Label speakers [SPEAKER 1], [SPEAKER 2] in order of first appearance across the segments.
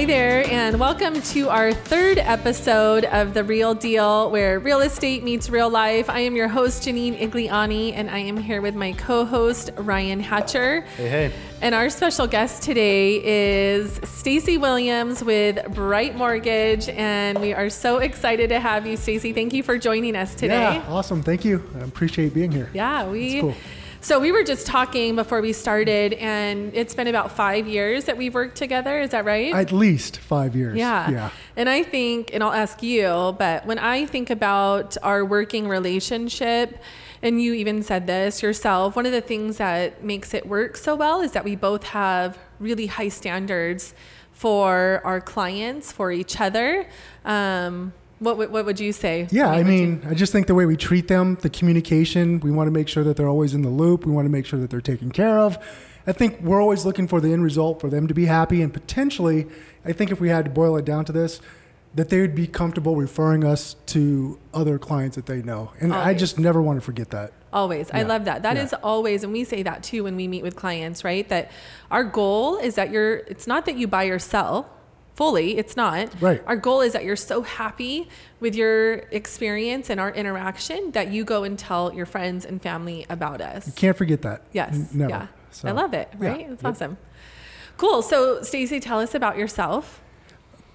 [SPEAKER 1] Hi there, and welcome to our third episode of The Real Deal, where real estate meets real life. I am your host, Janine Igliani, and I am here with my co host, Ryan Hatcher.
[SPEAKER 2] Hey, hey.
[SPEAKER 1] And our special guest today is Stacy Williams with Bright Mortgage, and we are so excited to have you, Stacy. Thank you for joining us today.
[SPEAKER 2] Yeah, awesome. Thank you. I appreciate being here.
[SPEAKER 1] Yeah, we.
[SPEAKER 2] cool.
[SPEAKER 1] So we were just talking before we started, and it's been about five years that we've worked together. Is that right?
[SPEAKER 2] At least five years.
[SPEAKER 1] Yeah.
[SPEAKER 2] Yeah.
[SPEAKER 1] And I think, and I'll ask you, but when I think about our working relationship, and you even said this yourself, one of the things that makes it work so well is that we both have really high standards for our clients, for each other. Um, what, would- what would you say?
[SPEAKER 2] Yeah, I
[SPEAKER 1] would you-
[SPEAKER 2] mean, I just think the way we treat them, the communication, we want to make sure that they're always in the loop. We want to make sure that they're taken care of. I think we're always looking for the end result for them to be happy. And potentially, I think if we had to boil it down to this, that they would be comfortable referring us to other clients that they know. And I just never want to forget that.
[SPEAKER 1] Always. I love that. That is
[SPEAKER 2] Yeah.
[SPEAKER 1] always, and we say that too when we meet with clients, right? That our goal is that you're, it's not that you buy or sell fully, it's not.
[SPEAKER 2] Right.
[SPEAKER 1] Our goal is that you're so happy with your experience and our interaction that you go and tell your friends and family about us.
[SPEAKER 2] You can't forget that.
[SPEAKER 1] Yes.
[SPEAKER 2] Never.
[SPEAKER 1] Yeah.
[SPEAKER 2] So,
[SPEAKER 1] I love it,
[SPEAKER 2] yeah.
[SPEAKER 1] right? It's
[SPEAKER 2] Yep.
[SPEAKER 1] awesome. Cool. So, Stacy, tell us about yourself.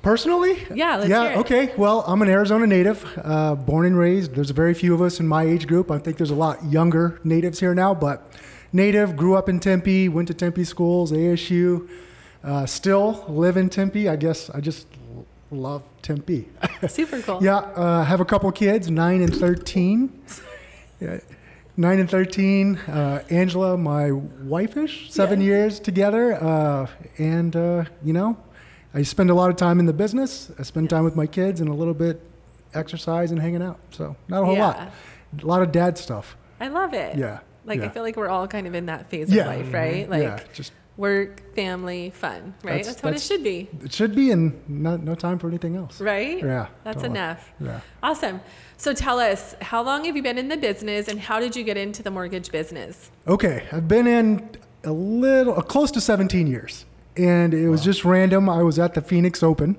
[SPEAKER 2] Personally?
[SPEAKER 1] Yeah, let's
[SPEAKER 2] yeah. Okay. Well, I'm an Arizona native, uh, born and raised. There's very few of us in my age group. I think there's a lot younger natives here now, but native. Grew up in Tempe. Went to Tempe schools, ASU. Uh, still live in Tempe. I guess I just l- love Tempe.
[SPEAKER 1] Super cool.
[SPEAKER 2] yeah. Uh, have a couple kids, nine and thirteen. Yeah. Nine and thirteen. Uh, Angela, my wife-ish, seven
[SPEAKER 1] Yeah.
[SPEAKER 2] years together, uh, and uh, you know, I spend a lot of time in the business. I spend time with my kids and a little bit exercise and hanging out. So not a whole
[SPEAKER 1] Yeah.
[SPEAKER 2] lot. A lot of dad stuff.
[SPEAKER 1] I love it.
[SPEAKER 2] Yeah.
[SPEAKER 1] Like, I feel like we're all kind of in that phase
[SPEAKER 2] Yeah. Mm-hmm.
[SPEAKER 1] of life, right? Like,
[SPEAKER 2] yeah, just
[SPEAKER 1] work, family, fun, right?
[SPEAKER 2] That's-
[SPEAKER 1] That's, what it should be,
[SPEAKER 2] it should be, and not no time for anything else.
[SPEAKER 1] right?
[SPEAKER 2] Yeah,
[SPEAKER 1] That's
[SPEAKER 2] totally.
[SPEAKER 1] enough.
[SPEAKER 2] Yeah.
[SPEAKER 1] Awesome. So tell us, how long have you been in the business and how did you get into the mortgage business?
[SPEAKER 2] Okay, I've been in a little, uh, close to 17 years, and it was just random. I was at the Phoenix Open,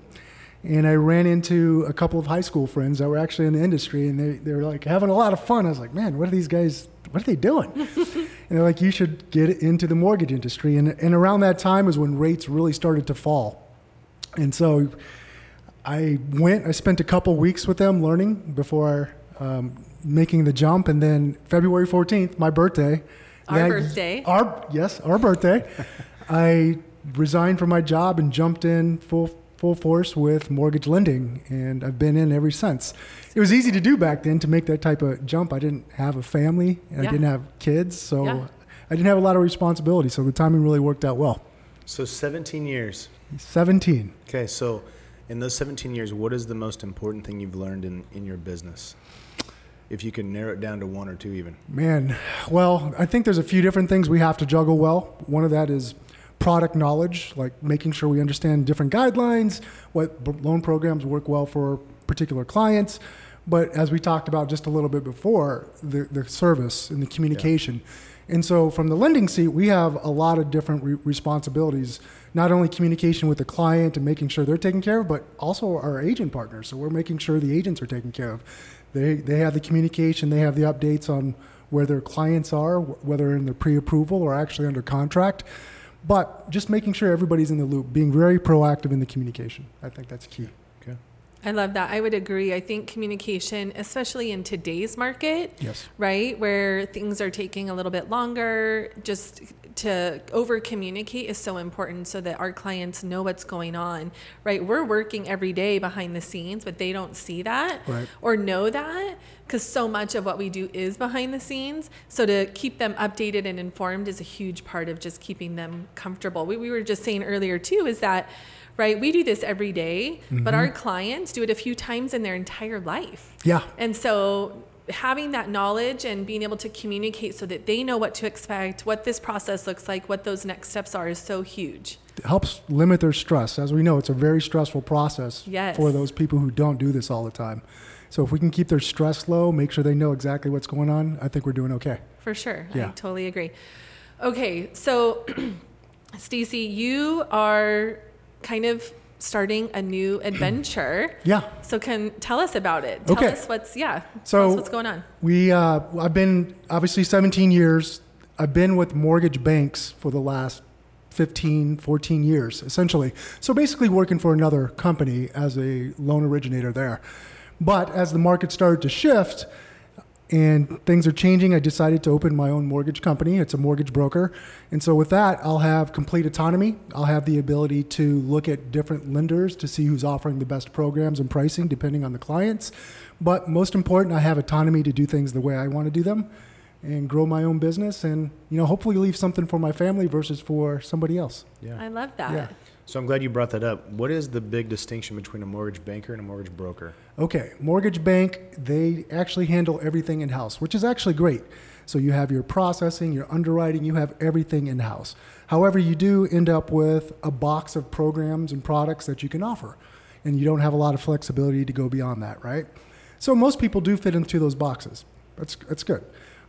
[SPEAKER 2] and I ran into a couple of high school friends that were actually in the industry, and they, they were like having a lot of fun. I was like, man, what are these guys? What are they doing? and they're like, you should get into the mortgage industry. And, and around that time is when rates really started to fall. And so I went, I spent a couple weeks with them learning before um, making the jump. And then February 14th, my birthday.
[SPEAKER 1] Our
[SPEAKER 2] that-
[SPEAKER 1] birthday.
[SPEAKER 2] Our, yes, our birthday. I resigned from my job and jumped in full, full force with mortgage lending. And I've been in ever since. It was easy to do back then to make that type of jump. I didn't have a family and
[SPEAKER 1] Yeah.
[SPEAKER 2] I didn't have kids. So
[SPEAKER 1] Yeah.
[SPEAKER 2] I didn't have a lot of responsibility. So the timing really worked out well.
[SPEAKER 3] So 17 years.
[SPEAKER 2] 17.
[SPEAKER 3] Okay, so in those 17 years, what is the most important thing you've learned in, in your business? If you can narrow it down to one or two, even.
[SPEAKER 2] Man, well, I think there's a few different things we have to juggle well. One of that is product knowledge, like making sure we understand different guidelines, what loan programs work well for particular clients. But as we talked about just a little bit before, the, the service and the communication. And so from the lending seat, we have a lot of different re- responsibilities, not only communication with the client and making sure they're taken care of, but also our agent partners. So we're making sure the agents are taken care of. They, they have the communication, they have the updates on where their clients are, wh- whether in the pre-approval or actually under contract. But just making sure everybody's in the loop, being very proactive in the communication. I think that's key.
[SPEAKER 1] I love that. I would agree. I think communication, especially in today's market,
[SPEAKER 2] Yes.
[SPEAKER 1] right, where things are taking a little bit longer, just to over communicate is so important so that our clients know what's going on, right? We're working every day behind the scenes, but they don't see that
[SPEAKER 2] Right.
[SPEAKER 1] or know that because so much of what we do is behind the scenes. So to keep them updated and informed is a huge part of just keeping them comfortable. We, we were just saying earlier too is that right we do this every day, but our mm-hmm. clients do it a few times in their entire life.
[SPEAKER 2] Yeah.
[SPEAKER 1] And so having that knowledge and being able to communicate so that they know what to expect, what this process looks like, what those next steps are is so huge.
[SPEAKER 2] It helps limit their stress. As we know, it's a very stressful process
[SPEAKER 1] Yes.
[SPEAKER 2] for those people who don't do this all the time. So if we can keep their stress low, make sure they know exactly what's going on, I think we're doing okay.
[SPEAKER 1] For sure. I totally agree. Okay, so Stacy, you are kind of starting a new adventure.
[SPEAKER 2] Yeah.
[SPEAKER 1] So can tell us about it. Tell
[SPEAKER 2] Okay.
[SPEAKER 1] us what's yeah. tell
[SPEAKER 2] So-
[SPEAKER 1] us what's going on.
[SPEAKER 2] We, uh, I've been obviously 17 years. I've been with mortgage banks for the last 15, 14 years, essentially. So basically, working for another company as a loan originator there. But as the market started to shift and things are changing, I decided to open my own mortgage company. It's a mortgage broker. And so with that, I'll have complete autonomy. I'll have the ability to look at different lenders to see who's offering the best programs and pricing depending on the clients. But most important, I have autonomy to do things the way I want to do them and grow my own business and you know hopefully leave something for my family versus for somebody else.
[SPEAKER 3] Yeah.
[SPEAKER 1] I love that.
[SPEAKER 2] Yeah.
[SPEAKER 3] So I'm glad you brought that up. What is the big distinction between a mortgage banker and a mortgage broker?
[SPEAKER 2] Okay, mortgage bank, they actually handle everything in house, which is actually great. So you have your processing, your underwriting, you have everything in house. However, you do end up with a box of programs and products that you can offer, and you don't have a lot of flexibility to go beyond that, right? So most people do fit into those boxes. That's, that's good.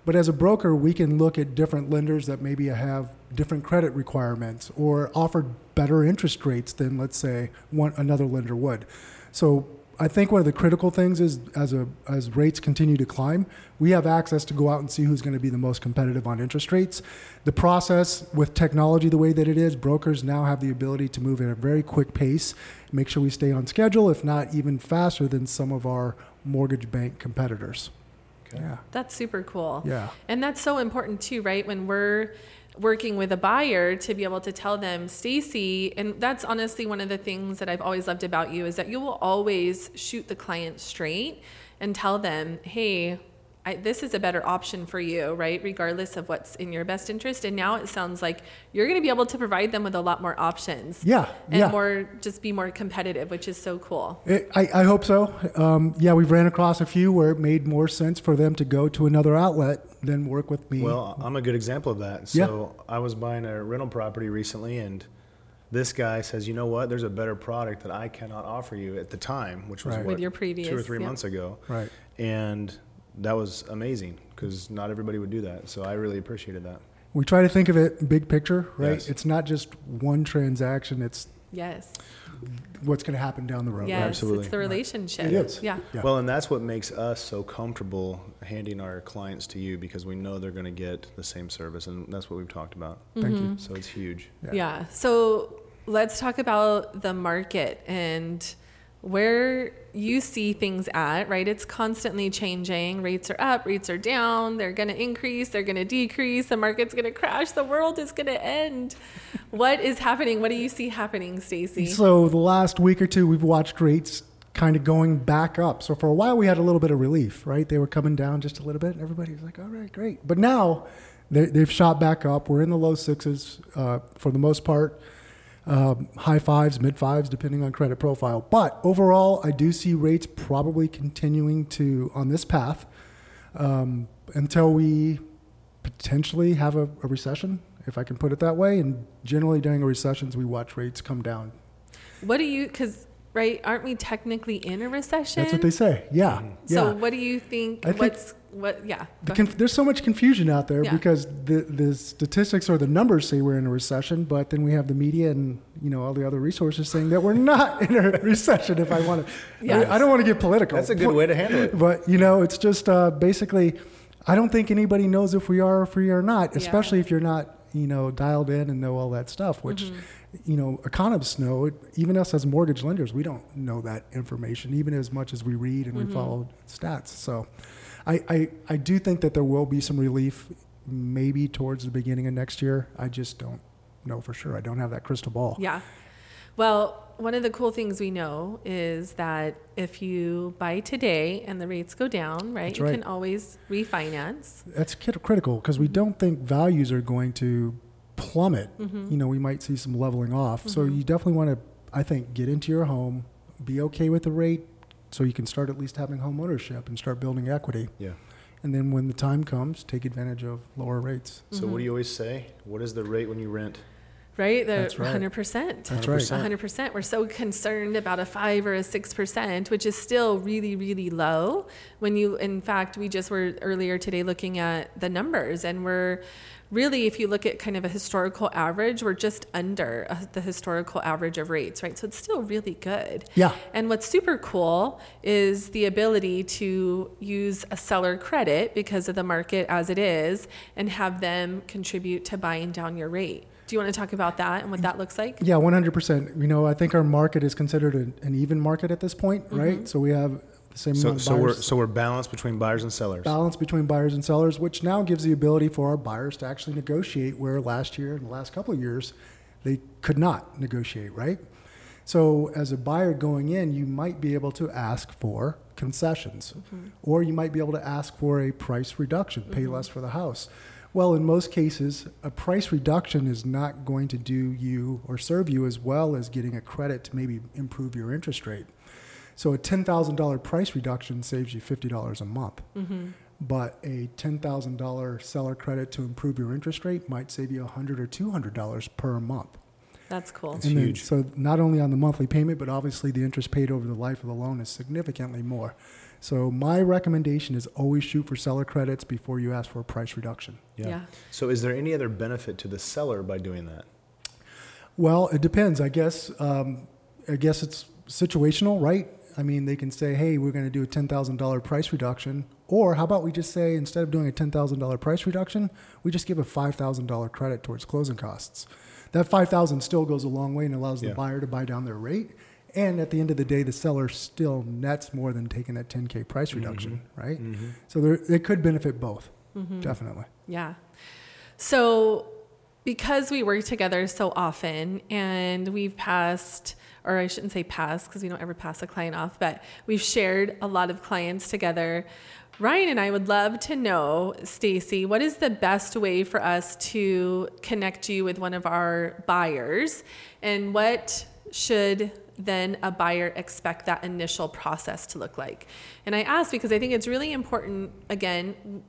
[SPEAKER 2] But as a broker, we can look at different lenders that maybe have different credit requirements or offer better interest rates than, let's say, one another lender would. So I think one of the critical things is as a as rates continue to climb, we have access to go out and see who's going to be the most competitive on interest rates. The process with technology the way that it is, brokers now have the ability to move at a very quick pace, make sure we stay on schedule, if not even faster than some of our mortgage bank competitors.
[SPEAKER 3] Okay.
[SPEAKER 2] Yeah.
[SPEAKER 1] That's super cool.
[SPEAKER 2] Yeah.
[SPEAKER 1] And that's so important too, right? When we're working with a buyer to be able to tell them, Stacy, and that's honestly one of the things that I've always loved about you is that you will always shoot the client straight and tell them, hey, I, this is a better option for you, right? Regardless of what's in your best interest. And now it sounds like you're going to be able to provide them with a lot more options.
[SPEAKER 2] Yeah,
[SPEAKER 1] And
[SPEAKER 2] yeah.
[SPEAKER 1] more, just be more competitive, which is so cool.
[SPEAKER 2] It, I, I hope so. Um, yeah, we've ran across a few where it made more sense for them to go to another outlet than work with me.
[SPEAKER 3] Well, I'm a good example of that. So I was buying a rental property recently, and this guy says, "You know what? There's a better product that I cannot offer you at the time, which was
[SPEAKER 2] Right.
[SPEAKER 3] what,
[SPEAKER 1] With your previous,
[SPEAKER 3] two or three
[SPEAKER 1] yeah.
[SPEAKER 3] months ago."
[SPEAKER 2] right.
[SPEAKER 3] And that was amazing because not everybody would do that. So I really appreciated that.
[SPEAKER 2] We try to think of it big picture, right?
[SPEAKER 3] Yes.
[SPEAKER 2] It's not just one transaction. It's
[SPEAKER 1] Yes.
[SPEAKER 2] what's going to happen down the road.
[SPEAKER 1] Yes.
[SPEAKER 3] Absolutely.
[SPEAKER 1] It's the relationship.
[SPEAKER 2] It is.
[SPEAKER 1] Yeah.
[SPEAKER 2] Yeah.
[SPEAKER 3] Well, and that's what makes us so comfortable handing our clients to you because we know they're going to get the same service, and that's what we've talked about.
[SPEAKER 2] Thank you.
[SPEAKER 3] So it's huge.
[SPEAKER 2] Yeah.
[SPEAKER 1] Yeah. So let's talk about the market and where you see things at, right? It's constantly changing. Rates are up, rates are down, they're going to increase, they're going to decrease, the market's going to crash, the world is going to end. what is happening? What do you see happening, Stacy?
[SPEAKER 2] So the last week or two, we've watched rates kind of going back up. So for a while, we had a little bit of relief, right? They were coming down just a little bit. and Everybody was like, all right, great. But now they, they've shot back up. We're in the low sixes uh, for the most part, um, high fives, mid fives, depending on credit profile. But overall, I do see rates probably continuing to on this path um, until we potentially have a, a recession, if I can put it that way. And generally, during a recessions, we watch rates come down.
[SPEAKER 1] what do you cuz right, aren't we technically in a recession?
[SPEAKER 2] That's what they say. Yeah.
[SPEAKER 1] So
[SPEAKER 2] Yeah.
[SPEAKER 1] what do you think
[SPEAKER 2] I think-
[SPEAKER 1] what's what yeah.
[SPEAKER 2] The conf- there's so much confusion out there
[SPEAKER 1] Yeah.
[SPEAKER 2] because the the statistics or the numbers say we're in a recession, but then we have the media and you know all the other resources saying that we're not in a recession. If I want to,
[SPEAKER 1] Yes.
[SPEAKER 2] I, don't want to get political.
[SPEAKER 3] That's a good way to handle it.
[SPEAKER 2] But you know, it's just uh, basically, I don't think anybody knows if we are or if we are not,
[SPEAKER 1] Yeah.
[SPEAKER 2] especially if you're not you know dialed in and know all that stuff, which.
[SPEAKER 1] Mm-hmm.
[SPEAKER 2] You know, economists know. Even us as mortgage lenders, we don't know that information, even as much as we read and
[SPEAKER 1] Mm-hmm.
[SPEAKER 2] we follow stats. So, I, I, I do think that there will be some relief maybe towards the beginning of next year. I just don't know for sure. I don't have that crystal ball.
[SPEAKER 1] Yeah. Well, one of the cool things we know is that if you buy today and the rates go down, right,
[SPEAKER 2] That's
[SPEAKER 1] you
[SPEAKER 2] right.
[SPEAKER 1] can always refinance.
[SPEAKER 2] That's critical because we don't think values are going to plummet.
[SPEAKER 1] Mm-hmm.
[SPEAKER 2] You know, we might see some leveling off. So you definitely want to, I think, get into your home, be okay with the rate so you can start at least having home ownership and start building equity.
[SPEAKER 3] Yeah.
[SPEAKER 2] And then when the time comes, take advantage of lower rates.
[SPEAKER 3] So
[SPEAKER 1] Mm-hmm.
[SPEAKER 3] what do you always say? What is the rate when you rent?
[SPEAKER 1] right? The
[SPEAKER 2] That's right.
[SPEAKER 1] 100%.
[SPEAKER 2] That's right.
[SPEAKER 1] 100%. We're so concerned about a 5 or a 6%, which is still really really low when you in fact we just were earlier today looking at the numbers and we're really if you look at kind of a historical average, we're just under uh, the historical average of rates, right? So it's still really good.
[SPEAKER 2] Yeah.
[SPEAKER 1] And what's super cool is the ability to use a seller credit because of the market as it is and have them contribute to buying down your rate. Do you want to talk about that and what that looks like?
[SPEAKER 2] Yeah, 100%. You know, I think our market is considered an, an even market at this point, right? So we have the same
[SPEAKER 3] So,
[SPEAKER 2] amount of
[SPEAKER 3] so we're so we're balanced between buyers and sellers.
[SPEAKER 2] balance between buyers and sellers, which now gives the ability for our buyers to actually negotiate where last year and the last couple of years they could not negotiate, right? So as a buyer going in, you might be able to ask for concessions, mm-hmm. or you might be able to ask for a price reduction, pay mm-hmm. less for the house. Well, in most cases, a price reduction is not going to do you or serve you as well as getting a credit to maybe improve your interest rate. So a ten thousand dollar price reduction saves you fifty dollars a month. But a ten thousand dollar seller credit to improve your interest rate might save you a hundred or two hundred dollars per month.
[SPEAKER 1] That's cool.
[SPEAKER 3] It's
[SPEAKER 2] And then-
[SPEAKER 3] huge.
[SPEAKER 2] so not only on the monthly payment, but obviously the interest paid over the life of the loan is significantly more. So my recommendation is always shoot for seller credits before you ask for a price reduction.
[SPEAKER 1] Yeah.
[SPEAKER 3] So is there any other benefit to the seller by doing that?
[SPEAKER 2] Well, it depends. I guess. Um, I guess it's situational, right? I mean, they can say, "Hey, we're going to do a ten thousand dollar price reduction," or how about we just say instead of doing a ten thousand dollar price reduction, we just give a five thousand dollar credit towards closing costs. That five thousand still goes a long way and allows the
[SPEAKER 3] Yeah.
[SPEAKER 2] buyer to buy down their rate. And at the end of the day, the seller still nets more than taking that 10k price mm-hmm. reduction, right? Mm-hmm. So there, it could benefit both, mm-hmm. definitely.
[SPEAKER 1] Yeah. So, because we work together so often and we've passed, or I shouldn't say pass because we don't ever pass a client off, but we've shared a lot of clients together. Ryan and I would love to know, Stacy, what is the best way for us to connect you with one of our buyers and what should then a buyer expect that initial process to look like? And I ask because I think it's really important, again,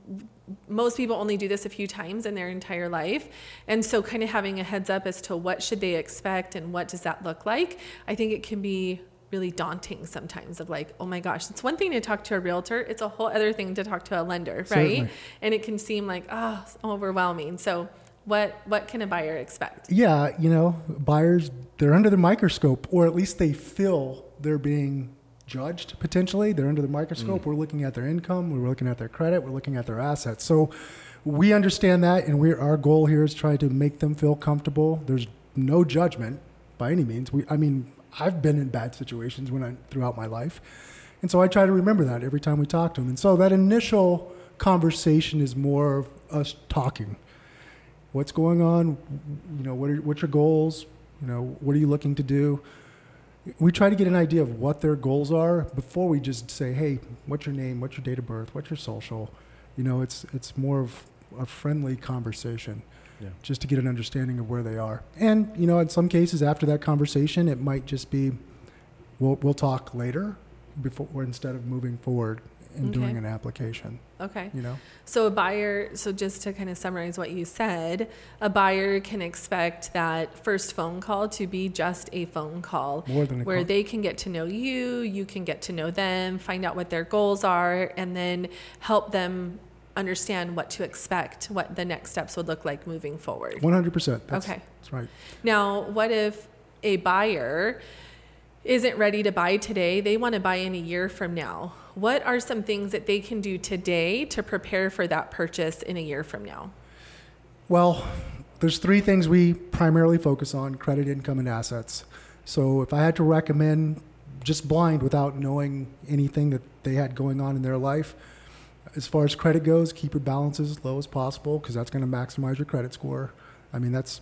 [SPEAKER 1] most people only do this a few times in their entire life. And so kind of having a heads up as to what should they expect and what does that look like i think it can be really daunting sometimes of like oh my gosh it's one thing to talk to a realtor it's a whole other thing to talk to a lender right?
[SPEAKER 2] Certainly.
[SPEAKER 1] and it can seem like oh it's overwhelming. So what what can a buyer expect?
[SPEAKER 2] Yeah, you know, buyers they're under the microscope, or at least they feel they're being judged potentially. They're under the microscope. Mm. We're looking at their income, we're looking at their credit, we're looking at their assets. So we understand that, and we our goal here is try to make them feel comfortable. There's no judgment by any means. We, I mean, I've been in bad situations when I throughout my life, and so I try to remember that every time we talk to them. And so that initial conversation is more of us talking what's going on you know what are what's your goals you know what are you looking to do we try to get an idea of what their goals are before we just say hey what's your name? What's your date of birth? What's your social? You know it's it's more of a friendly conversation
[SPEAKER 3] Yeah.
[SPEAKER 2] just to get an understanding of where they are. And you know in some cases after that conversation it might just be we'll, we'll talk later before instead of moving forward and doing
[SPEAKER 1] Okay.
[SPEAKER 2] an application
[SPEAKER 1] okay
[SPEAKER 2] you know
[SPEAKER 1] So a buyer, so just to kind of summarize what you said, a buyer can expect that first phone call to be just a phone call
[SPEAKER 2] more than a
[SPEAKER 1] where
[SPEAKER 2] con-
[SPEAKER 1] they can get to know you, you can get to know them, find out what their goals are, and then help them understand what to expect, what the next steps would look like moving forward.
[SPEAKER 2] 100% that's,
[SPEAKER 1] Okay.
[SPEAKER 2] that's right
[SPEAKER 1] Now, what if a buyer isn't ready to buy today? They want to buy in a year from now. What are some things that they can do today to prepare for that purchase in a year from now?
[SPEAKER 2] Well, there's three things we primarily focus on credit, income, and assets. So if I had to recommend just blind without knowing anything that they had going on in their life, as far as credit goes, keep your balances as low as possible because that's going to maximize your credit score. I mean, that's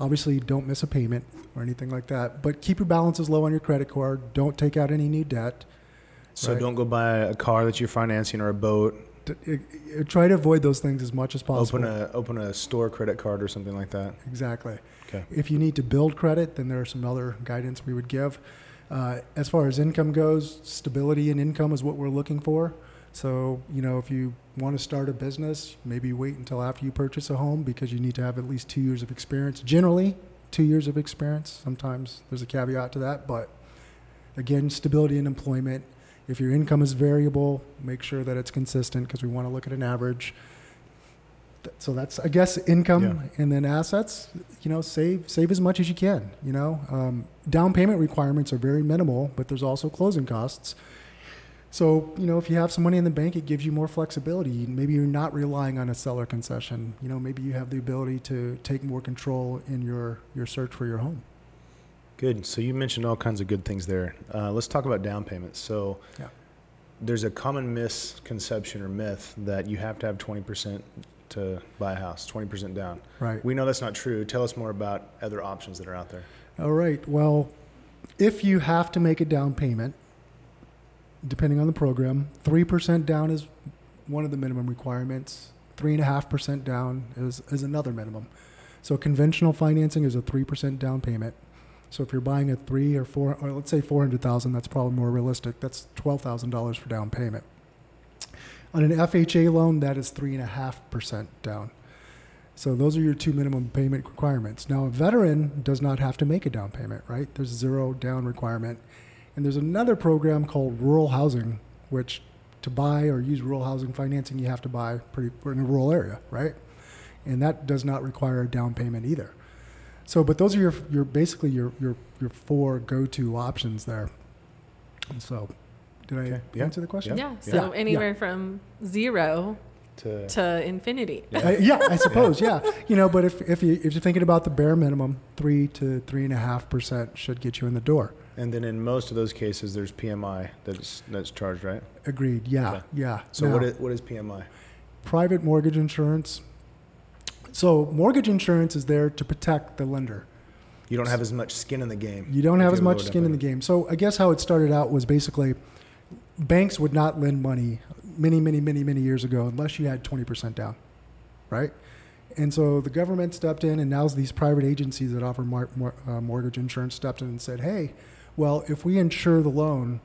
[SPEAKER 2] obviously don't miss a payment or anything like that, but keep your balances low on your credit card. Don't take out any new debt.
[SPEAKER 3] So
[SPEAKER 2] Right.
[SPEAKER 3] don't go buy a car that you're financing or a boat.
[SPEAKER 2] D- Try to avoid those things as much as possible.
[SPEAKER 3] Open a open a store credit card or something like that.
[SPEAKER 2] Exactly.
[SPEAKER 3] Okay.
[SPEAKER 2] If you need to build credit, then there are some other guidance we would give. Uh, as far as income goes, stability in income is what we're looking for. So, you know, if you want to start a business, maybe wait until after you purchase a home because you need to have at least two years of experience generally two years of experience. Sometimes there's a caveat to that, but again, stability in employment. If your income is variable, make sure that it's consistent because we want to look at an average. So that's, I guess, income
[SPEAKER 3] Yeah.
[SPEAKER 2] and then assets. You know, save save as much as you can. You know, um, down payment requirements are very minimal, but there's also closing costs. So, you know, if you have some money in the bank, it gives you more flexibility. Maybe you're not relying on a seller concession. You know, maybe you have the ability to take more control in your, your search for your home.
[SPEAKER 3] Good. So you mentioned all kinds of good things there. Uh, let's talk about down payments. So
[SPEAKER 2] Yeah.
[SPEAKER 3] there's a common misconception or myth that you have to have 20% to buy a house, 20% down.
[SPEAKER 2] Right.
[SPEAKER 3] We know that's not true. Tell us more about other options that are out there.
[SPEAKER 2] All right. Well, if you have to make a down payment, depending on the program, 3% down is one of the minimum requirements. 3.5% down is, is another minimum. So conventional financing is a 3% down payment. So if you're buying a three or four, or let's say 400,000, that's probably more realistic. That's $12,000 for down payment. On an FHA loan, that is 3.5% down. So those are your two minimum payment requirements. Now, a veteran does not have to make a down payment, right? There's zero down requirement. And there's another program called rural housing, which to buy or use rural housing financing, you have to buy pretty in a rural area, right? And that does not require a down payment either. So, but those are your, your basically your, your, your four go-to options there. And so, did I
[SPEAKER 3] Okay. Yeah.
[SPEAKER 2] answer the question?
[SPEAKER 1] Yeah.
[SPEAKER 3] Yeah.
[SPEAKER 1] So
[SPEAKER 2] Yeah.
[SPEAKER 1] anywhere from zero
[SPEAKER 3] To,
[SPEAKER 1] to infinity.
[SPEAKER 3] Yeah.
[SPEAKER 2] Uh, yeah, I suppose. Yeah, you know, but if if you if you're thinking about the bare minimum, three to three and a half percent should get you in the door.
[SPEAKER 3] And then in most of those cases, there's PMI that's that's charged, right?
[SPEAKER 2] Agreed. Yeah,
[SPEAKER 3] Okay.
[SPEAKER 2] yeah.
[SPEAKER 3] So
[SPEAKER 2] Now,
[SPEAKER 3] what is what is PMI?
[SPEAKER 2] private mortgage insurance? So mortgage insurance is there to protect the lender.
[SPEAKER 3] You don't have as much skin in the game.
[SPEAKER 2] You don't have as much skin in the game. So I guess how it started out was basically banks would not lend money many, many, many, many years ago unless you had 20% down, right? And so the government stepped in, and now these private agencies that offer mar- mor- uh, mortgage insurance stepped in and said, hey, well, if we insure the loan,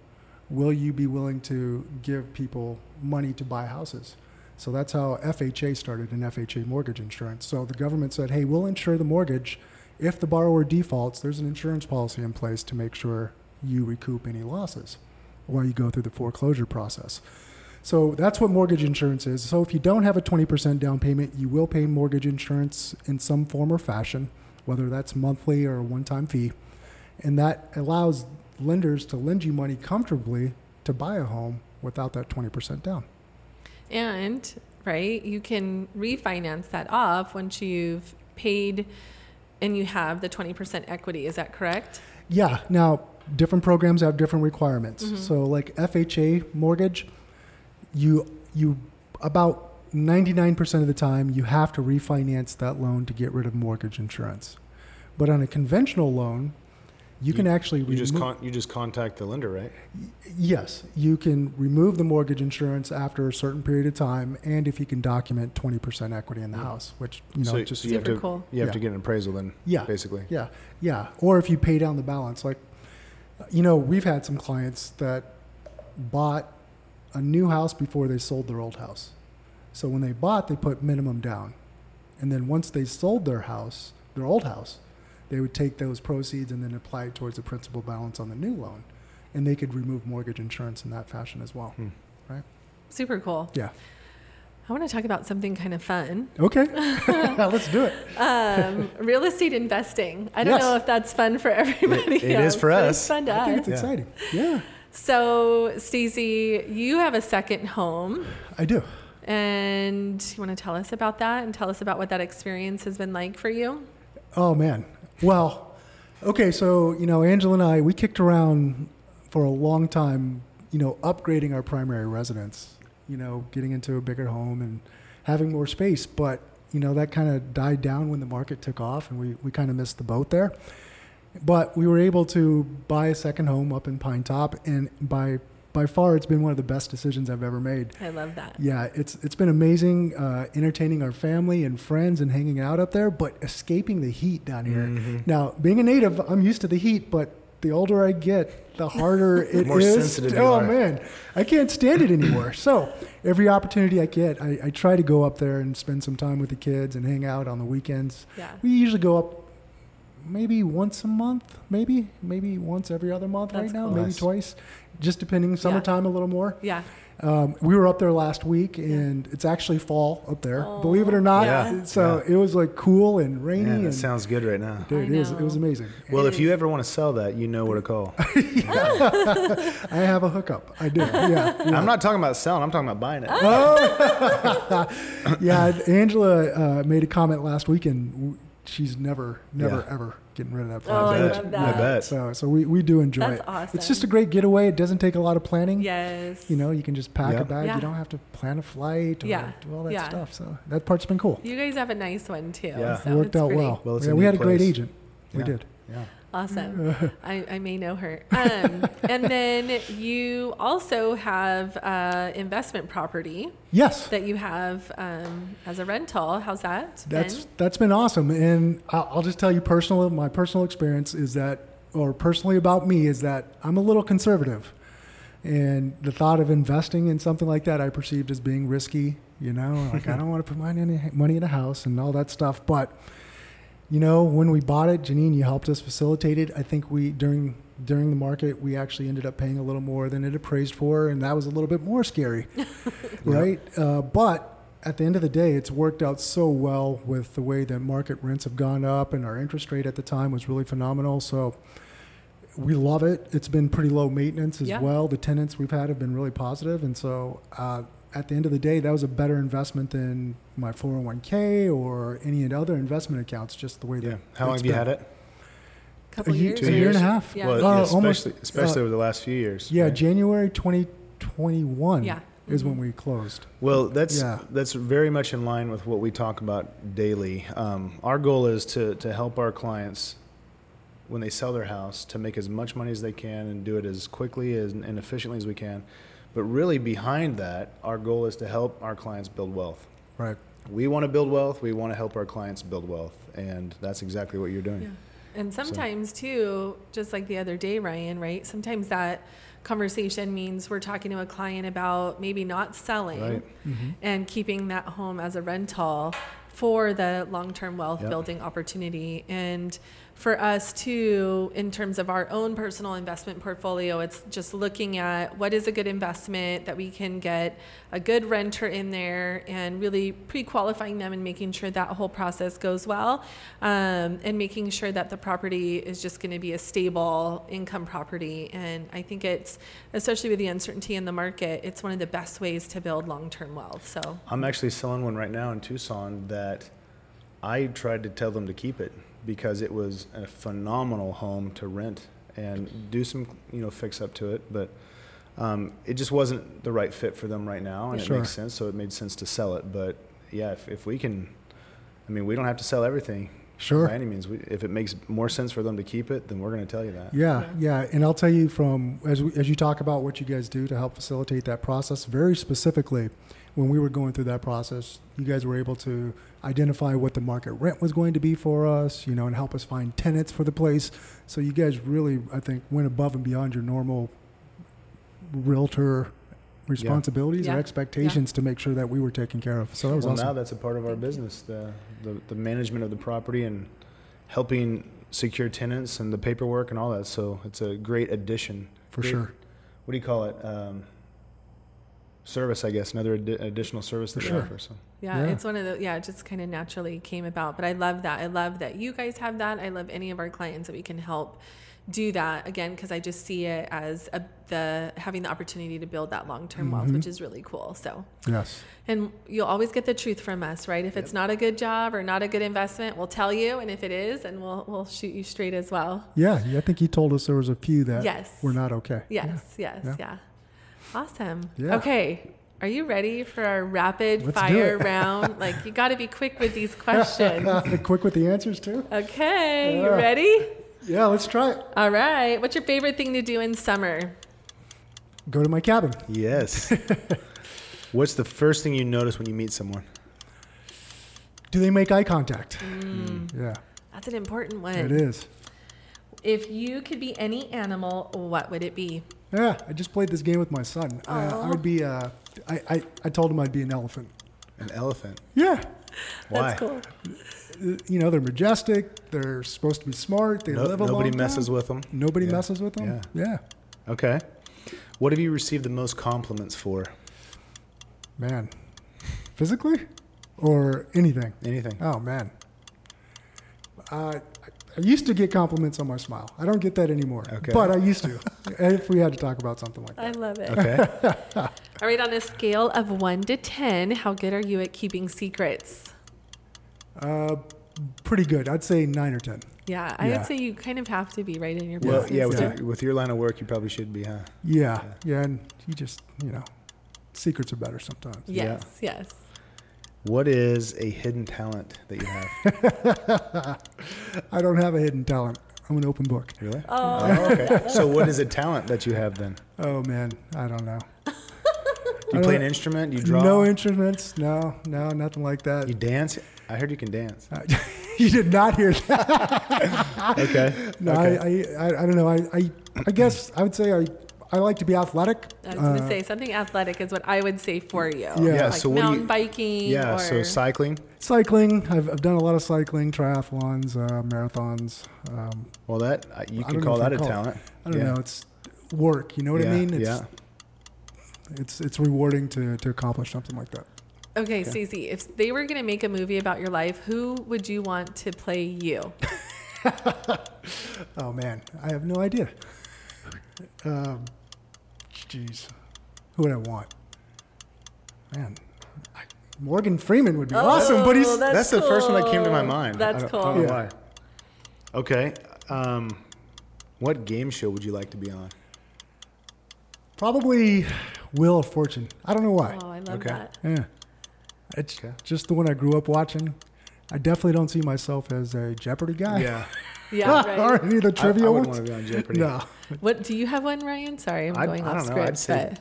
[SPEAKER 2] will you be willing to give people money to buy houses? So that's how FHA started an FHA mortgage insurance. So the government said, hey, we'll insure the mortgage. If the borrower defaults, there's an insurance policy in place to make sure you recoup any losses while you go through the foreclosure process. So that's what mortgage insurance is. So if you don't have a 20% down payment, you will pay mortgage insurance in some form or fashion, whether that's monthly or a one time fee. And that allows lenders to lend you money comfortably to buy a home without that 20% down.
[SPEAKER 1] And, right, you can refinance that off once you've paid and you have the 20% equity. Is that correct?
[SPEAKER 2] Yeah. Now, different programs have different requirements.
[SPEAKER 1] Mhm.
[SPEAKER 2] So, like FHA mortgage, you you about 99% of the time you have to refinance that loan to get rid of mortgage insurance. But on a conventional loan, you, can actually
[SPEAKER 3] You just
[SPEAKER 2] remo-
[SPEAKER 3] con- you just contact the lender, right?
[SPEAKER 2] yes, you can remove the mortgage insurance after a certain period of time, and if you can document 20% equity in the house, which you know
[SPEAKER 3] so,
[SPEAKER 2] just
[SPEAKER 3] so you have
[SPEAKER 1] Super
[SPEAKER 3] to
[SPEAKER 1] cool.
[SPEAKER 3] you have
[SPEAKER 2] Yeah.
[SPEAKER 3] to get an appraisal then,
[SPEAKER 2] yeah,
[SPEAKER 3] basically.
[SPEAKER 2] Yeah, yeah. Or if you pay down the balance, like, you know, we've had some clients that bought a new house before they sold their old house. So when they bought, they put minimum down, and then once they sold their house, their old house, they would take those proceeds and then apply it towards the principal balance on the new loan, and they could remove mortgage insurance in that fashion as well.
[SPEAKER 3] Hmm.
[SPEAKER 1] Super cool.
[SPEAKER 2] Yeah.
[SPEAKER 1] I want to talk about something kind of fun.
[SPEAKER 2] Okay, let's do it.
[SPEAKER 1] Um, real estate investing. I don't
[SPEAKER 2] Yes.
[SPEAKER 1] know if that's fun for everybody.
[SPEAKER 3] It- it is
[SPEAKER 1] else,
[SPEAKER 3] for us.
[SPEAKER 1] It's fun to
[SPEAKER 2] I think
[SPEAKER 1] us.
[SPEAKER 2] it's
[SPEAKER 3] Yeah.
[SPEAKER 2] exciting. Yeah,
[SPEAKER 1] So, Stacy, you have a second home,
[SPEAKER 2] I do.
[SPEAKER 1] and you want to tell us about that and tell us about what that experience has been like for you?
[SPEAKER 2] Oh man. Well, okay, so you know, Angela and I, we kicked around for a long time, you know, upgrading our primary residence, you know, getting into a bigger home and having more space. But, you know, that kind of died down when the market took off and we, we kind of missed the boat there. But we were able to buy a second home up in Pinetop and by by far it's been one of the best decisions I've ever made.
[SPEAKER 1] I love that.
[SPEAKER 2] Yeah, it's it's been amazing uh, entertaining our family and friends and hanging out up there, but escaping the heat down here.
[SPEAKER 3] Mhm.
[SPEAKER 2] Now, being a native, I'm used to the heat, but the older I get, the harder it is.
[SPEAKER 3] More sensitive you
[SPEAKER 2] oh
[SPEAKER 3] are.
[SPEAKER 2] man, I can't stand it anymore. so every opportunity I get, I, I try to go up there and spend some time with the kids and hang out on the weekends.
[SPEAKER 1] Yeah.
[SPEAKER 2] We usually go up maybe once a month, maybe maybe once every other month
[SPEAKER 1] That's
[SPEAKER 2] right now,
[SPEAKER 1] cool.
[SPEAKER 2] maybe
[SPEAKER 3] Nice.
[SPEAKER 2] twice, just depending. Summertime a little more.
[SPEAKER 1] Yeah.
[SPEAKER 2] Um, we were up there last week, and it's actually fall up there. Believe it or not.
[SPEAKER 3] Yeah.
[SPEAKER 2] So
[SPEAKER 3] Yeah.
[SPEAKER 2] it was like cool and rainy.
[SPEAKER 3] Man, that
[SPEAKER 2] and
[SPEAKER 3] sounds good right now.
[SPEAKER 2] dude, it was it was amazing.
[SPEAKER 3] Well,
[SPEAKER 1] It
[SPEAKER 3] if you ever want to sell that, you know where to call.
[SPEAKER 2] I have a hookup. I do. Yeah.
[SPEAKER 3] I'm not talking about selling. I'm talking about buying it. Oh.
[SPEAKER 2] yeah, Angela uh, made a comment last week, and she's never, never,
[SPEAKER 3] Yeah.
[SPEAKER 2] ever getting rid of that
[SPEAKER 1] Oh,
[SPEAKER 2] flag.
[SPEAKER 1] I
[SPEAKER 3] bet.
[SPEAKER 1] love
[SPEAKER 3] I
[SPEAKER 1] that.
[SPEAKER 3] bet.
[SPEAKER 2] So, so we, we do enjoy
[SPEAKER 1] That's
[SPEAKER 2] it.
[SPEAKER 1] awesome.
[SPEAKER 2] It's just a great getaway. It doesn't take a lot of planning.
[SPEAKER 1] Yes.
[SPEAKER 2] You know, you can just pack
[SPEAKER 3] Yeah.
[SPEAKER 2] a bag.
[SPEAKER 1] Yeah.
[SPEAKER 2] You don't have to plan a flight or
[SPEAKER 1] Yeah.
[SPEAKER 2] do all that
[SPEAKER 1] Yeah.
[SPEAKER 2] stuff. So that part's been cool.
[SPEAKER 1] You guys have a nice one too.
[SPEAKER 3] Yeah.
[SPEAKER 1] so
[SPEAKER 2] it worked
[SPEAKER 1] it's
[SPEAKER 2] out
[SPEAKER 1] pretty
[SPEAKER 2] well.
[SPEAKER 3] Well, it's
[SPEAKER 2] yeah,
[SPEAKER 3] a
[SPEAKER 2] we
[SPEAKER 3] neat
[SPEAKER 2] had a great
[SPEAKER 3] place.
[SPEAKER 2] agent. We did.
[SPEAKER 3] Yeah.
[SPEAKER 1] Awesome. I, I may know her. Um, and then you also have uh, investment property
[SPEAKER 2] Yes.
[SPEAKER 1] that you have um, as a rental. How's that?
[SPEAKER 2] That's
[SPEAKER 1] been?
[SPEAKER 2] that's been awesome, and I'll, I'll just tell you personal. My personal experience is that, or personally about me, is that I'm a little conservative, and the thought of investing in something like that I perceived as being risky. You know, like I don't want to put a, money in a house and all that stuff. But you know, when we bought it, Janine, you helped us facilitate it. I think we during during the market we actually ended up paying a little more than it appraised for, and that was a little bit more scary, right? Uh, but at the end of the day, it's worked out so well with the way that market rents have gone up, and our interest rate at the time was really phenomenal. So we love it. It's been pretty low maintenance as
[SPEAKER 1] Yeah.
[SPEAKER 2] well. The tenants we've had have been really positive, and so uh, at the end of the day, that was a better investment than my 401k or any other investment accounts. Just the way
[SPEAKER 3] Yeah.
[SPEAKER 2] that
[SPEAKER 3] How long have you
[SPEAKER 2] been.
[SPEAKER 3] had it?
[SPEAKER 1] couple
[SPEAKER 2] a year,
[SPEAKER 1] years.
[SPEAKER 3] Two
[SPEAKER 2] a year and a half.
[SPEAKER 1] Yeah.
[SPEAKER 3] Well,
[SPEAKER 2] Uh,
[SPEAKER 3] especially,
[SPEAKER 2] almost,
[SPEAKER 3] especially
[SPEAKER 2] uh,
[SPEAKER 3] over the last few years.
[SPEAKER 2] Yeah,
[SPEAKER 3] right?
[SPEAKER 2] January 2021
[SPEAKER 1] Yeah.
[SPEAKER 2] is when we closed.
[SPEAKER 3] Well, that's
[SPEAKER 2] Yeah.
[SPEAKER 3] that's very much in line with what we talk about daily. Um, our goal is to to help our clients when they sell their house to make as much money as they can and do it as quickly as, and efficiently as we can. But really, behind that, our goal is to help our clients build wealth.
[SPEAKER 2] Right.
[SPEAKER 3] We want to build wealth. We want to help our clients build wealth, and that's exactly what you're doing.
[SPEAKER 1] Yeah. And sometimes too, just like the other day, Ryan, right? Sometimes that conversation means we're talking to a client about maybe not selling
[SPEAKER 3] Right. Mm-hmm.
[SPEAKER 1] and keeping that home as a rental for the long-term wealth
[SPEAKER 3] Yep.
[SPEAKER 1] building opportunity. And for us too, in terms of our own personal investment portfolio, it's just looking at what is a good investment that we can get a good renter in there and really pre-qualifying them and making sure that whole process goes well um, and making sure that the property is just going to be a stable income property. And I think it's, especially with the uncertainty in the market, it's one of the best ways to build long-term wealth. So
[SPEAKER 3] I'm actually selling one right now in Tucson that I tried to tell them to keep it because it was a phenomenal home to rent and do some, you know, fix up to it. But um, it just wasn't the right fit for them right now, and
[SPEAKER 2] Sure.
[SPEAKER 3] it makes sense. So it made sense to sell it. But yeah, if, if we can, I mean, we don't have to sell everything
[SPEAKER 2] Sure.
[SPEAKER 3] by any means. We, if it makes more sense for them to keep it, then we're going to tell you that.
[SPEAKER 2] Yeah, yeah, and I'll tell you from as we, as you talk about what you guys do to help facilitate that process, very specifically, when we were going through that process, you guys were able to identify what the market rent was going to be for us, you know, and help us find tenants for the place. So you guys really, I think, went above and beyond your normal realtor responsibilities
[SPEAKER 1] Yeah.
[SPEAKER 2] or expectations to make sure that we were taken care of. So that was
[SPEAKER 3] well,
[SPEAKER 2] awesome.
[SPEAKER 3] now that's a part of our business, the, the the management of the property and helping secure tenants and the paperwork and all that. So it's a great addition.
[SPEAKER 2] for
[SPEAKER 3] Great-
[SPEAKER 2] sure.
[SPEAKER 3] What do you call it? Um, service, I guess. Another addi- additional service that
[SPEAKER 2] For
[SPEAKER 3] we
[SPEAKER 2] sure.
[SPEAKER 3] offer. So
[SPEAKER 1] Yeah,
[SPEAKER 2] Yeah.
[SPEAKER 1] it's one of the yeah, it just kind of naturally came about. But I love that. I love that you guys have that. I love any of our clients that we can help do that again because I just see it as a, the having the opportunity to build that long term wealth,
[SPEAKER 2] Mhm.
[SPEAKER 1] which is really cool. So,
[SPEAKER 2] Yes.
[SPEAKER 1] and you'll always get the truth from us, right? If it's not a good job or not a good investment, we'll tell you, and if it is, and we'll we'll shoot you straight as well.
[SPEAKER 2] Yeah, yeah, I think you told us there was a few that
[SPEAKER 1] Yes.
[SPEAKER 2] were not okay.
[SPEAKER 1] Yes, yes,
[SPEAKER 2] Yeah.
[SPEAKER 1] yeah. Awesome.
[SPEAKER 2] Yeah.
[SPEAKER 1] Okay. Are you ready for our rapid
[SPEAKER 2] Let's
[SPEAKER 1] fire round? Like you got to be quick with these questions.
[SPEAKER 2] Quick with the answers too.
[SPEAKER 1] Okay, you ready?
[SPEAKER 2] Yeah, let's try it.
[SPEAKER 1] All right. What's your favorite thing to do in summer?
[SPEAKER 2] Go to my cabin.
[SPEAKER 3] yes. What's the first thing you notice when you meet someone?
[SPEAKER 2] Do they make eye contact?
[SPEAKER 1] Mm.
[SPEAKER 2] Yeah,
[SPEAKER 1] That's an important one.
[SPEAKER 2] it is.
[SPEAKER 1] If you could be any animal, what would it be?
[SPEAKER 2] Yeah, I just played this game with my son. Uh, I would be. Uh, I, I I told him I'd be an elephant.
[SPEAKER 3] An elephant.
[SPEAKER 2] Yeah,
[SPEAKER 3] Why?
[SPEAKER 1] That's cool.
[SPEAKER 2] You know, they're majestic. They're supposed to be smart. They
[SPEAKER 3] No-
[SPEAKER 2] live a
[SPEAKER 3] nobody
[SPEAKER 2] long
[SPEAKER 3] messes
[SPEAKER 2] time.
[SPEAKER 3] with them.
[SPEAKER 2] Nobody
[SPEAKER 3] Yeah.
[SPEAKER 2] messes with them. Yeah.
[SPEAKER 3] Okay. What have you received the most compliments for?
[SPEAKER 2] man. Physically, or anything.
[SPEAKER 3] Anything?
[SPEAKER 2] Oh man. Uh, I used to get compliments on my smile. I don't get that anymore.
[SPEAKER 3] Okay.
[SPEAKER 2] But I used to. if we had to talk about something like that.
[SPEAKER 1] I love it.
[SPEAKER 3] Okay.
[SPEAKER 1] All right, on a scale of one to 10, how good are you at keeping secrets?
[SPEAKER 2] Uh, pretty good. I'd say nine or ten.
[SPEAKER 1] Yeah, I
[SPEAKER 2] Yeah.
[SPEAKER 1] would say you kind of have to be right in your business.
[SPEAKER 3] well,
[SPEAKER 1] business.
[SPEAKER 3] yeah. With,
[SPEAKER 1] to-
[SPEAKER 3] Your, with your line of work, you probably should be, huh?
[SPEAKER 2] Yeah, yeah, and you just you know, secrets are better sometimes.
[SPEAKER 1] yes, yes.
[SPEAKER 3] What is a hidden talent that you have?
[SPEAKER 2] I don't have a hidden talent. I'm an open book.
[SPEAKER 3] really?
[SPEAKER 1] Oh,
[SPEAKER 3] Oh, okay. so what is a talent that you have then?
[SPEAKER 2] Oh man, I don't know.
[SPEAKER 3] Do you play an
[SPEAKER 2] don't-
[SPEAKER 3] instrument? You draw?
[SPEAKER 2] No instruments. No, no, nothing like that.
[SPEAKER 3] You dance? I heard you can dance.
[SPEAKER 2] you did not hear that.
[SPEAKER 3] Okay.
[SPEAKER 2] No,
[SPEAKER 3] okay.
[SPEAKER 2] I, I, I, I don't know. I, I, I guess I would say I, I like to be athletic.
[SPEAKER 1] I was going to
[SPEAKER 2] Uh,
[SPEAKER 1] say something athletic is what I would say for you.
[SPEAKER 2] Yeah.
[SPEAKER 3] Yeah,
[SPEAKER 1] Like
[SPEAKER 3] so
[SPEAKER 1] mountain
[SPEAKER 3] you-
[SPEAKER 1] biking
[SPEAKER 3] yeah.
[SPEAKER 1] or
[SPEAKER 3] So cycling.
[SPEAKER 2] cycling. I've, I've done a lot of cycling, triathlons, uh, marathons. Um,
[SPEAKER 3] Well, that uh, you can call that a
[SPEAKER 2] call it-
[SPEAKER 3] talent.
[SPEAKER 2] I don't
[SPEAKER 3] Yeah.
[SPEAKER 2] know. It's work. You know what
[SPEAKER 3] yeah,
[SPEAKER 2] I mean? It's,
[SPEAKER 3] yeah.
[SPEAKER 2] it's it's rewarding to, to accomplish something like that.
[SPEAKER 1] Okay, Stacy, if they were going to make a movie about your life, who would you want to play you?
[SPEAKER 2] Oh man, I have no idea. Um, jeez, who would I want? Man, I, Morgan Freeman would be awesome, but he's
[SPEAKER 1] Oh,
[SPEAKER 3] That's, the first one that came to my mind.
[SPEAKER 1] That's
[SPEAKER 3] I don't,
[SPEAKER 1] cool.
[SPEAKER 3] I don't know
[SPEAKER 2] Yeah.
[SPEAKER 3] why. Okay. Um, what game show would you like to be on?
[SPEAKER 2] probably Wheel of Fortune. I don't know why.
[SPEAKER 1] Oh, I love
[SPEAKER 3] Okay.
[SPEAKER 1] that.
[SPEAKER 2] Yeah, it's
[SPEAKER 3] Okay.
[SPEAKER 2] just the one I grew up watching. I definitely don't see myself as a Jeopardy guy.
[SPEAKER 3] Yeah.
[SPEAKER 1] Yeah,
[SPEAKER 2] or
[SPEAKER 1] right.
[SPEAKER 2] any of the trivia
[SPEAKER 3] I, I
[SPEAKER 2] trivia
[SPEAKER 3] wouldn't
[SPEAKER 2] ones.
[SPEAKER 3] want to be on Jeopardy.
[SPEAKER 2] No,
[SPEAKER 1] What do you have one, Ryan? Sorry, I'm
[SPEAKER 3] I'd-
[SPEAKER 1] going
[SPEAKER 3] I
[SPEAKER 1] off
[SPEAKER 3] don't know,
[SPEAKER 1] script.
[SPEAKER 3] I'd say-
[SPEAKER 1] but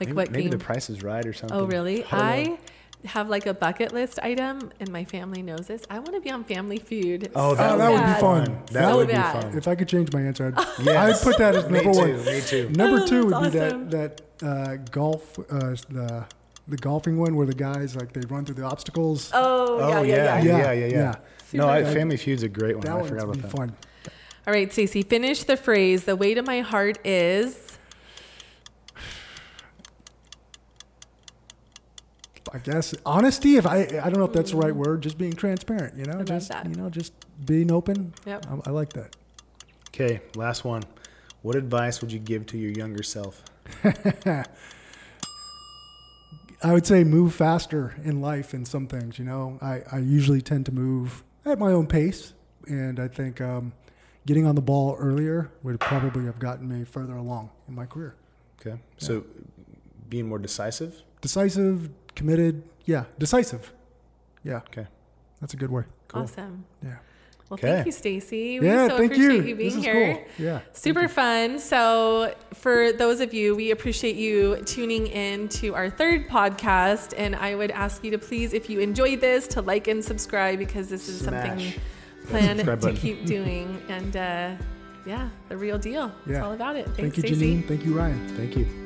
[SPEAKER 1] like
[SPEAKER 3] maybe,
[SPEAKER 1] what
[SPEAKER 3] maybe
[SPEAKER 1] game?
[SPEAKER 3] The Price is Right or something.
[SPEAKER 1] oh, really?
[SPEAKER 3] I.
[SPEAKER 1] I have like a bucket list item, and my family knows this. I want to be on Family Feud.
[SPEAKER 3] Oh, that,
[SPEAKER 2] Oh, that would be
[SPEAKER 1] bad.
[SPEAKER 2] fun.
[SPEAKER 3] That
[SPEAKER 1] So
[SPEAKER 3] would
[SPEAKER 1] bad.
[SPEAKER 3] be fun.
[SPEAKER 2] if I could change my answer, I'd,
[SPEAKER 3] Yes.
[SPEAKER 2] I'd put that as
[SPEAKER 3] Me
[SPEAKER 2] number
[SPEAKER 3] too.
[SPEAKER 2] one.
[SPEAKER 3] Me too.
[SPEAKER 2] Number
[SPEAKER 1] Oh,
[SPEAKER 2] two would
[SPEAKER 1] that's
[SPEAKER 2] be
[SPEAKER 1] awesome.
[SPEAKER 2] that that uh, golf, uh, the the golfing one where the guys like they run through the obstacles.
[SPEAKER 1] Oh,
[SPEAKER 3] Oh
[SPEAKER 1] yeah, yeah, yeah.
[SPEAKER 3] yeah,
[SPEAKER 2] Yeah,
[SPEAKER 3] yeah, yeah.
[SPEAKER 2] yeah.
[SPEAKER 3] No, I, Family Feud's a great one.
[SPEAKER 2] that
[SPEAKER 3] I
[SPEAKER 2] one
[SPEAKER 3] forgot
[SPEAKER 2] would
[SPEAKER 3] about
[SPEAKER 2] be
[SPEAKER 3] that.
[SPEAKER 2] fun.
[SPEAKER 1] All right, Stacy, finish the phrase. The weight of my heart is.
[SPEAKER 2] I guess honesty. If I I don't know if that's the right word. Just being transparent. You know,
[SPEAKER 1] love
[SPEAKER 2] just
[SPEAKER 1] that.
[SPEAKER 2] you know, just being open.
[SPEAKER 1] Yep.
[SPEAKER 2] I, I like that.
[SPEAKER 3] Okay, last one. What advice would you give to your younger self?
[SPEAKER 2] I would say move faster in life in some things. You know, I, I usually tend to move at my own pace, and I think um, getting on the ball earlier would probably have gotten me further along in my career.
[SPEAKER 3] Okay, so being more decisive.
[SPEAKER 2] Decisive, committed, yeah, decisive. Yeah,
[SPEAKER 3] Okay,
[SPEAKER 2] that's a good word.
[SPEAKER 3] Cool.
[SPEAKER 1] Awesome.
[SPEAKER 2] Yeah,
[SPEAKER 1] Well,
[SPEAKER 3] Okay.
[SPEAKER 1] thank you, Stacy. We
[SPEAKER 2] yeah.
[SPEAKER 1] so
[SPEAKER 2] thank
[SPEAKER 1] appreciate
[SPEAKER 2] you.
[SPEAKER 1] you, being
[SPEAKER 2] this is
[SPEAKER 1] here.
[SPEAKER 2] cool. Yeah,
[SPEAKER 1] Super fun. So, for those of you, we appreciate you tuning in to our third podcast. And I would ask you to please, if you enjoyed this, to like and subscribe because this is something we plan to
[SPEAKER 3] button.
[SPEAKER 1] keep doing. And uh, yeah, the real deal. It's
[SPEAKER 2] Yeah.
[SPEAKER 1] all about it.
[SPEAKER 2] Thank
[SPEAKER 1] Thanks,
[SPEAKER 2] you,
[SPEAKER 1] Stacy.
[SPEAKER 2] Janine. Thank you, Ryan.
[SPEAKER 3] Thank you.